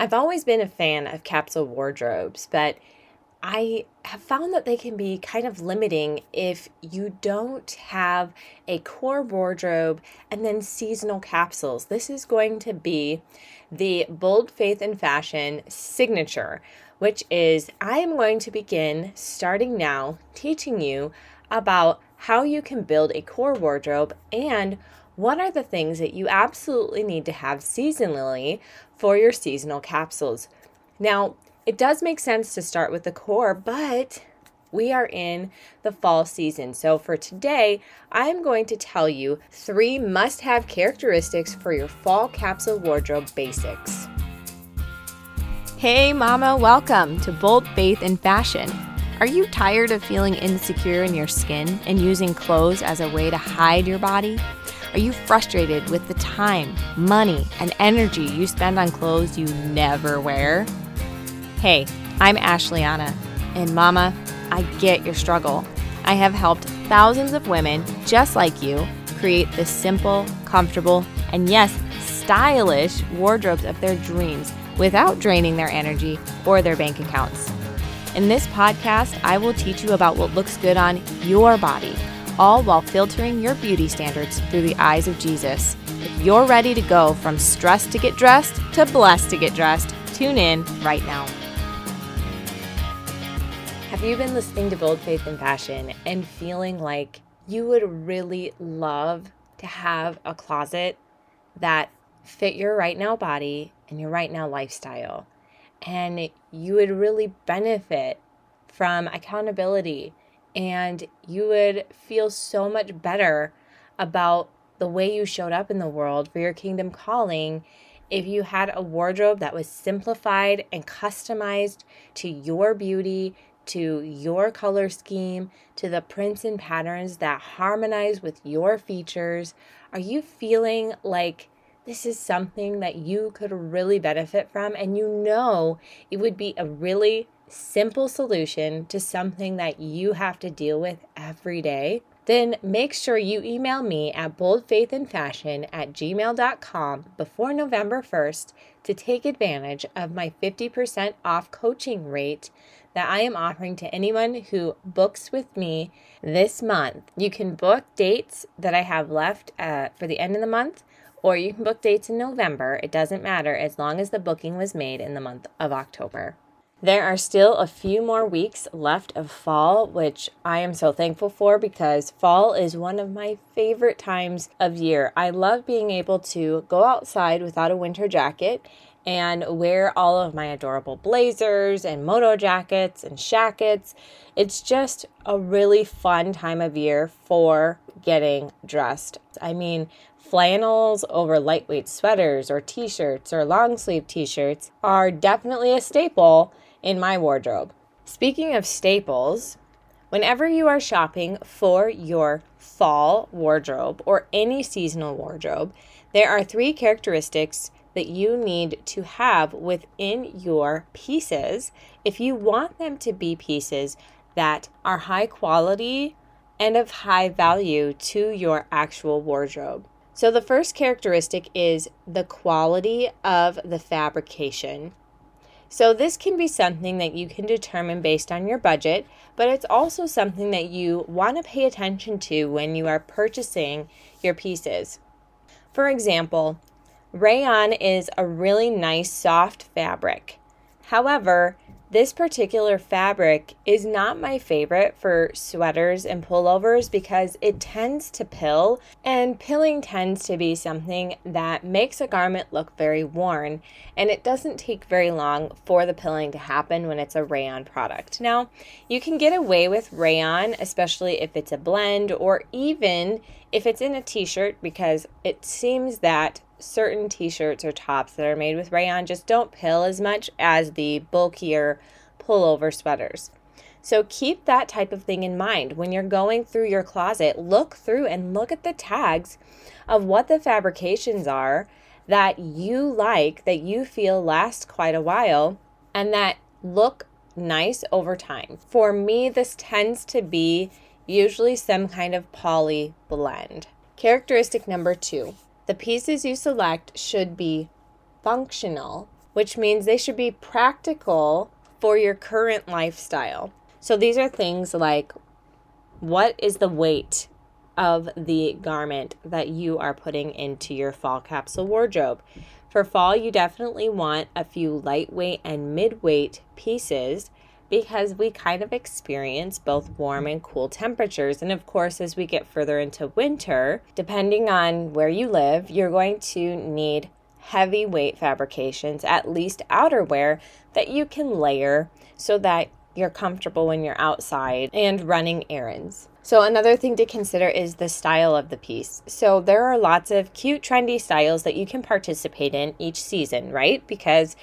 I've always been a fan of capsule wardrobes, but I have found that they can be kind of limiting if you don't have a core wardrobe and then seasonal capsules. This is going to be the Bold Faith and Fashion signature, which is I am going to begin starting now teaching you about how you can build a core wardrobe and what are the things that you absolutely need to have seasonally for your seasonal capsules. Now, it does make sense to start with the core, but we are in the fall season. So for today, I'm going to tell you three must have characteristics for your fall capsule wardrobe basics. Hey, Mama, welcome to Bold Faith and Fashion. Are you tired of feeling insecure in your skin and using clothes as a way to hide your body? Are you frustrated with the time, money, and energy you spend on clothes you never wear? Hey, I'm Ashleana, and Mama, I get your struggle. I have helped thousands of women just like you create the simple, comfortable, and yes, stylish wardrobes of their dreams without draining their energy or their bank accounts. In this podcast, I will teach you about what looks good on your body all while filtering your beauty standards through the eyes of Jesus. If you're ready to go from stressed to get dressed to blessed to get dressed, tune in right now. Have you been listening to Bold Faith and Fashion and feeling like you would really love to have a closet that fit your right now body and your right now lifestyle? And you would really benefit from accountability and you would feel so much better about the way you showed up in the world for your kingdom calling if you had a wardrobe that was simplified and customized to your beauty, to your color scheme, to the prints and patterns that harmonize with your features. Are you feeling like this is something that you could really benefit from and you know it would be a really simple solution to something that you have to deal with every day, then make sure you email me at boldfaithandfashion at gmail.com before November 1st to take advantage of my 50% off coaching rate that I am offering to anyone who books with me this month. You can book dates that I have left uh, for the end of the month, or you can book dates in November. It doesn't matter as long as the booking was made in the month of October. There are still a few more weeks left of fall, which I am so thankful for because fall is one of my favorite times of year. I love being able to go outside without a winter jacket and wear all of my adorable blazers and moto jackets and shackets. It's just a really fun time of year for getting dressed. I mean, flannels over lightweight sweaters or t shirts or long sleeve t shirts are definitely a staple in my wardrobe. Speaking of staples, whenever you are shopping for your fall wardrobe or any seasonal wardrobe, there are three characteristics that you need to have within your pieces if you want them to be pieces that are high quality and of high value to your actual wardrobe. So, the first characteristic is the quality of the fabrication. So, this can be something that you can determine based on your budget, but it's also something that you want to pay attention to when you are purchasing your pieces. For example, rayon is a really nice soft fabric. However, this particular fabric is not my favorite for sweaters and pullovers because it tends to pill, and pilling tends to be something that makes a garment look very worn, and it doesn't take very long for the pilling to happen when it's a rayon product. Now, you can get away with rayon, especially if it's a blend or even if it's in a t shirt, because it seems that certain t-shirts or tops that are made with rayon just don't pill as much as the bulkier pullover sweaters. So keep that type of thing in mind when you're going through your closet. Look through and look at the tags of what the fabrications are that you like, that you feel last quite a while, and that look nice over time. For me, this tends to be usually some kind of poly blend. Characteristic number two the pieces you select should be functional which means they should be practical for your current lifestyle. So these are things like what is the weight of the garment that you are putting into your fall capsule wardrobe? For fall, you definitely want a few lightweight and midweight pieces because we kind of experience both warm and cool temperatures. And of course, as we get further into winter, depending on where you live, you're going to need heavyweight fabrications, at least outerwear, that you can layer so that you're comfortable when you're outside and running errands. So, another thing to consider is the style of the piece. So, there are lots of cute, trendy styles that you can participate in each season, right? Because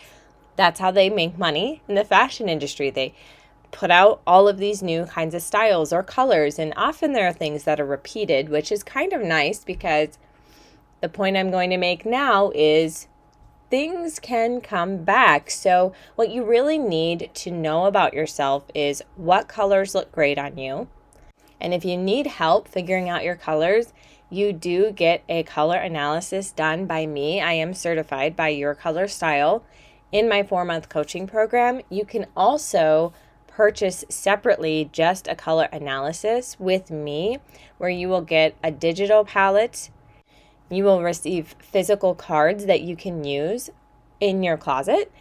that's how they make money in the fashion industry. They put out all of these new kinds of styles or colors, and often there are things that are repeated, which is kind of nice because the point I'm going to make now is things can come back. So, what you really need to know about yourself is what colors look great on you and if you need help figuring out your colors, you do get a color analysis done by me. I am certified by Your Color Style in my four month coaching program. You can also purchase separately just a color analysis with me, where you will get a digital palette. You will receive physical cards that you can use in your closet,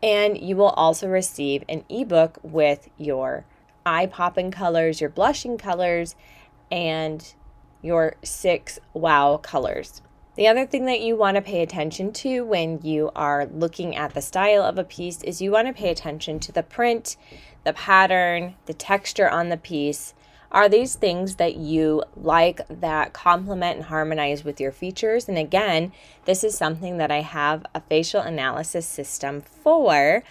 and you will also receive an ebook with your eye popping colors, your blushing colors, and your six wow colors. The other thing that you want to pay attention to when you are looking at the style of a piece is you want to pay attention to the print, the pattern, the texture on the piece. Are these things that you like that complement and harmonize with your features? And again, this is something that I have a facial analysis system for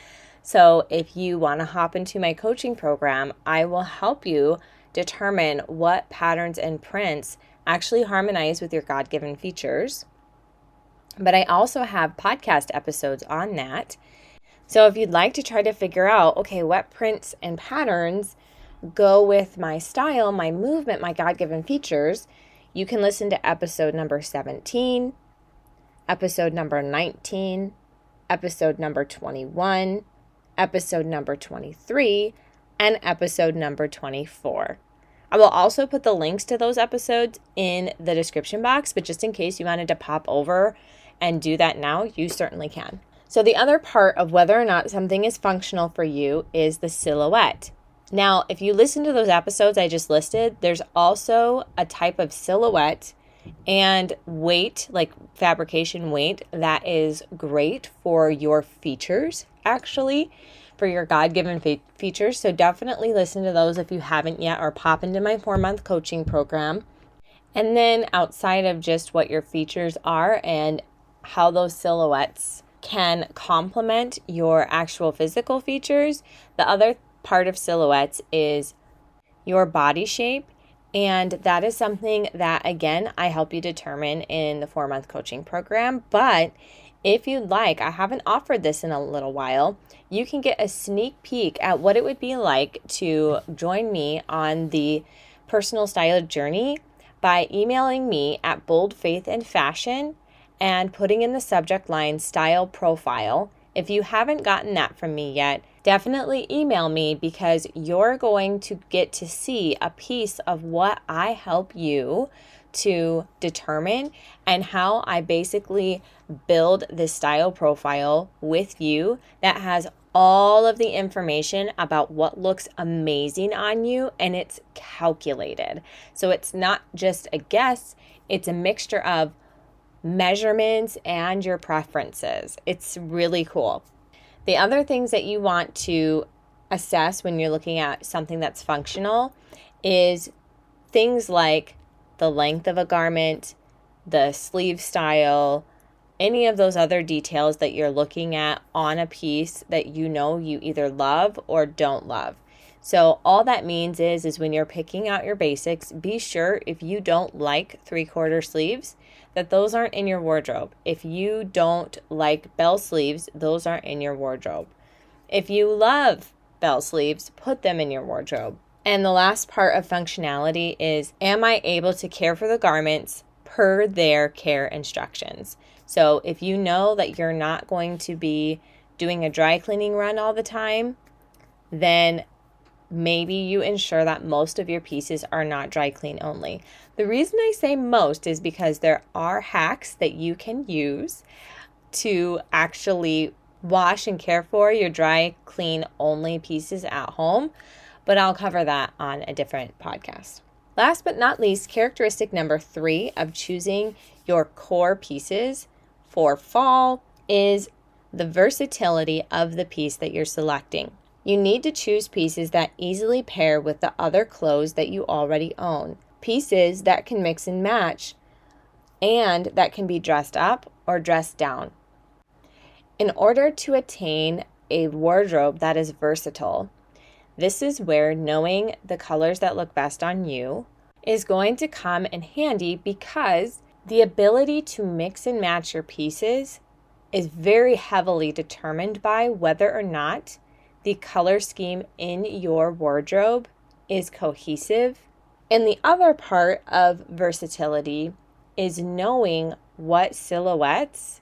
so, if you want to hop into my coaching program, I will help you determine what patterns and prints actually harmonize with your God given features. But I also have podcast episodes on that. So, if you'd like to try to figure out, okay, what prints and patterns go with my style, my movement, my God given features, you can listen to episode number 17, episode number 19, episode number 21 episode number 23, and episode number 24. I will also put the links to those episodes in the description box, but just in case you wanted to pop over and do that now, you certainly can. So, the other part of whether or not something is functional for you is the silhouette. Now, if you listen to those episodes I just listed, there's also a type of silhouette and weight, like fabrication weight, that is great for your features, actually, for your God given fe- features. So definitely listen to those if you haven't yet, or pop into my four month coaching program. And then outside of just what your features are and how those silhouettes can complement your actual physical features, the other part of silhouettes is your body shape and that is something that, again, I help you determine in the four month coaching program. But if you'd like, I haven't offered this in a little while, you can get a sneak peek at what it would be like to join me on the personal style journey by emailing me at Bold Faith and Fashion and putting in the subject line style profile. If you haven't gotten that from me yet, definitely email me because you're going to get to see a piece of what I help you to determine and how I basically build this style profile with you that has all of the information about what looks amazing on you and it's calculated. So it's not just a guess, it's a mixture of measurements and your preferences. It's really cool. The other things that you want to assess when you're looking at something that's functional is things like the length of a garment, the sleeve style, any of those other details that you're looking at on a piece that you know you either love or don't love. So all that means is is when you're picking out your basics, be sure if you don't like three-quarter sleeves that those aren't in your wardrobe. If you don't like bell sleeves, those aren't in your wardrobe. If you love bell sleeves, put them in your wardrobe. And the last part of functionality is Am I able to care for the garments per their care instructions? So if you know that you're not going to be doing a dry cleaning run all the time, then maybe you ensure that most of your pieces are not dry clean only. The reason I say most is because there are hacks that you can use to actually wash and care for your dry clean only pieces at home, but I'll cover that on a different podcast. Last but not least, characteristic number three of choosing your core pieces for fall is the versatility of the piece that you're selecting. You need to choose pieces that easily pair with the other clothes that you already own. Pieces that can mix and match and that can be dressed up or dressed down. In order to attain a wardrobe that is versatile, this is where knowing the colors that look best on you is going to come in handy because the ability to mix and match your pieces is very heavily determined by whether or not the color scheme in your wardrobe is cohesive. And the other part of versatility is knowing what silhouettes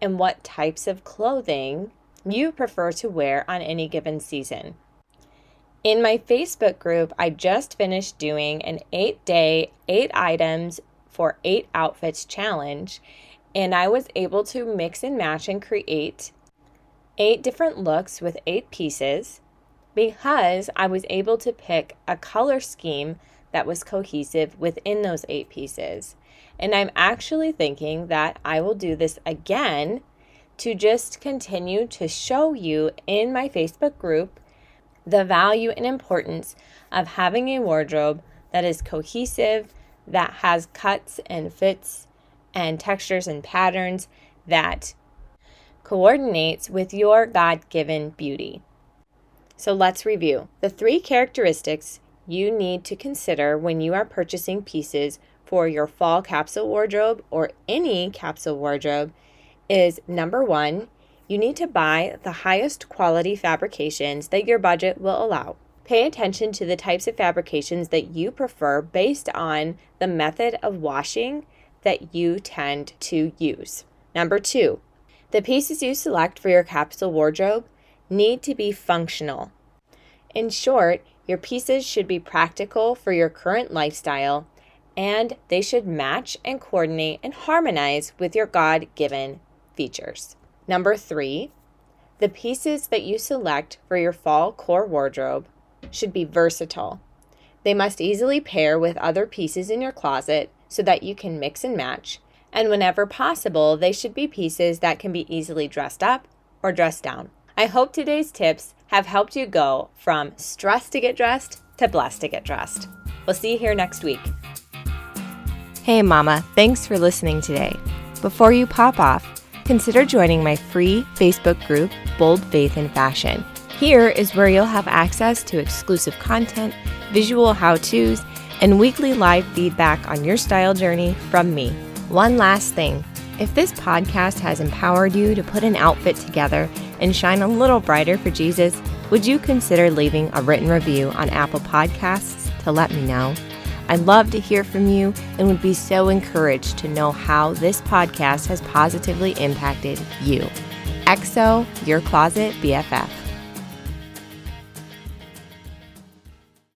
and what types of clothing you prefer to wear on any given season. In my Facebook group, I just finished doing an eight day, eight items for eight outfits challenge, and I was able to mix and match and create eight different looks with eight pieces because I was able to pick a color scheme that was cohesive within those eight pieces. And I'm actually thinking that I will do this again to just continue to show you in my Facebook group the value and importance of having a wardrobe that is cohesive, that has cuts and fits and textures and patterns that coordinates with your God given beauty. So let's review the three characteristics you need to consider when you are purchasing pieces for your fall capsule wardrobe or any capsule wardrobe is number one, you need to buy the highest quality fabrications that your budget will allow. Pay attention to the types of fabrications that you prefer based on the method of washing that you tend to use. Number two, the pieces you select for your capsule wardrobe need to be functional. In short, your pieces should be practical for your current lifestyle and they should match and coordinate and harmonize with your God given features. Number three, the pieces that you select for your fall core wardrobe should be versatile. They must easily pair with other pieces in your closet so that you can mix and match and whenever possible, they should be pieces that can be easily dressed up or dressed down. I hope today's tips have helped you go from stressed to get dressed to blessed to get dressed. We'll see you here next week. Hey, Mama, thanks for listening today. Before you pop off, consider joining my free Facebook group, Bold Faith and Fashion. Here is where you'll have access to exclusive content, visual how to's, and weekly live feedback on your style journey from me. One last thing if this podcast has empowered you to put an outfit together and shine a little brighter for Jesus, would you consider leaving a written review on Apple Podcasts to let me know? I'd love to hear from you and would be so encouraged to know how this podcast has positively impacted you. EXO, your closet BFF.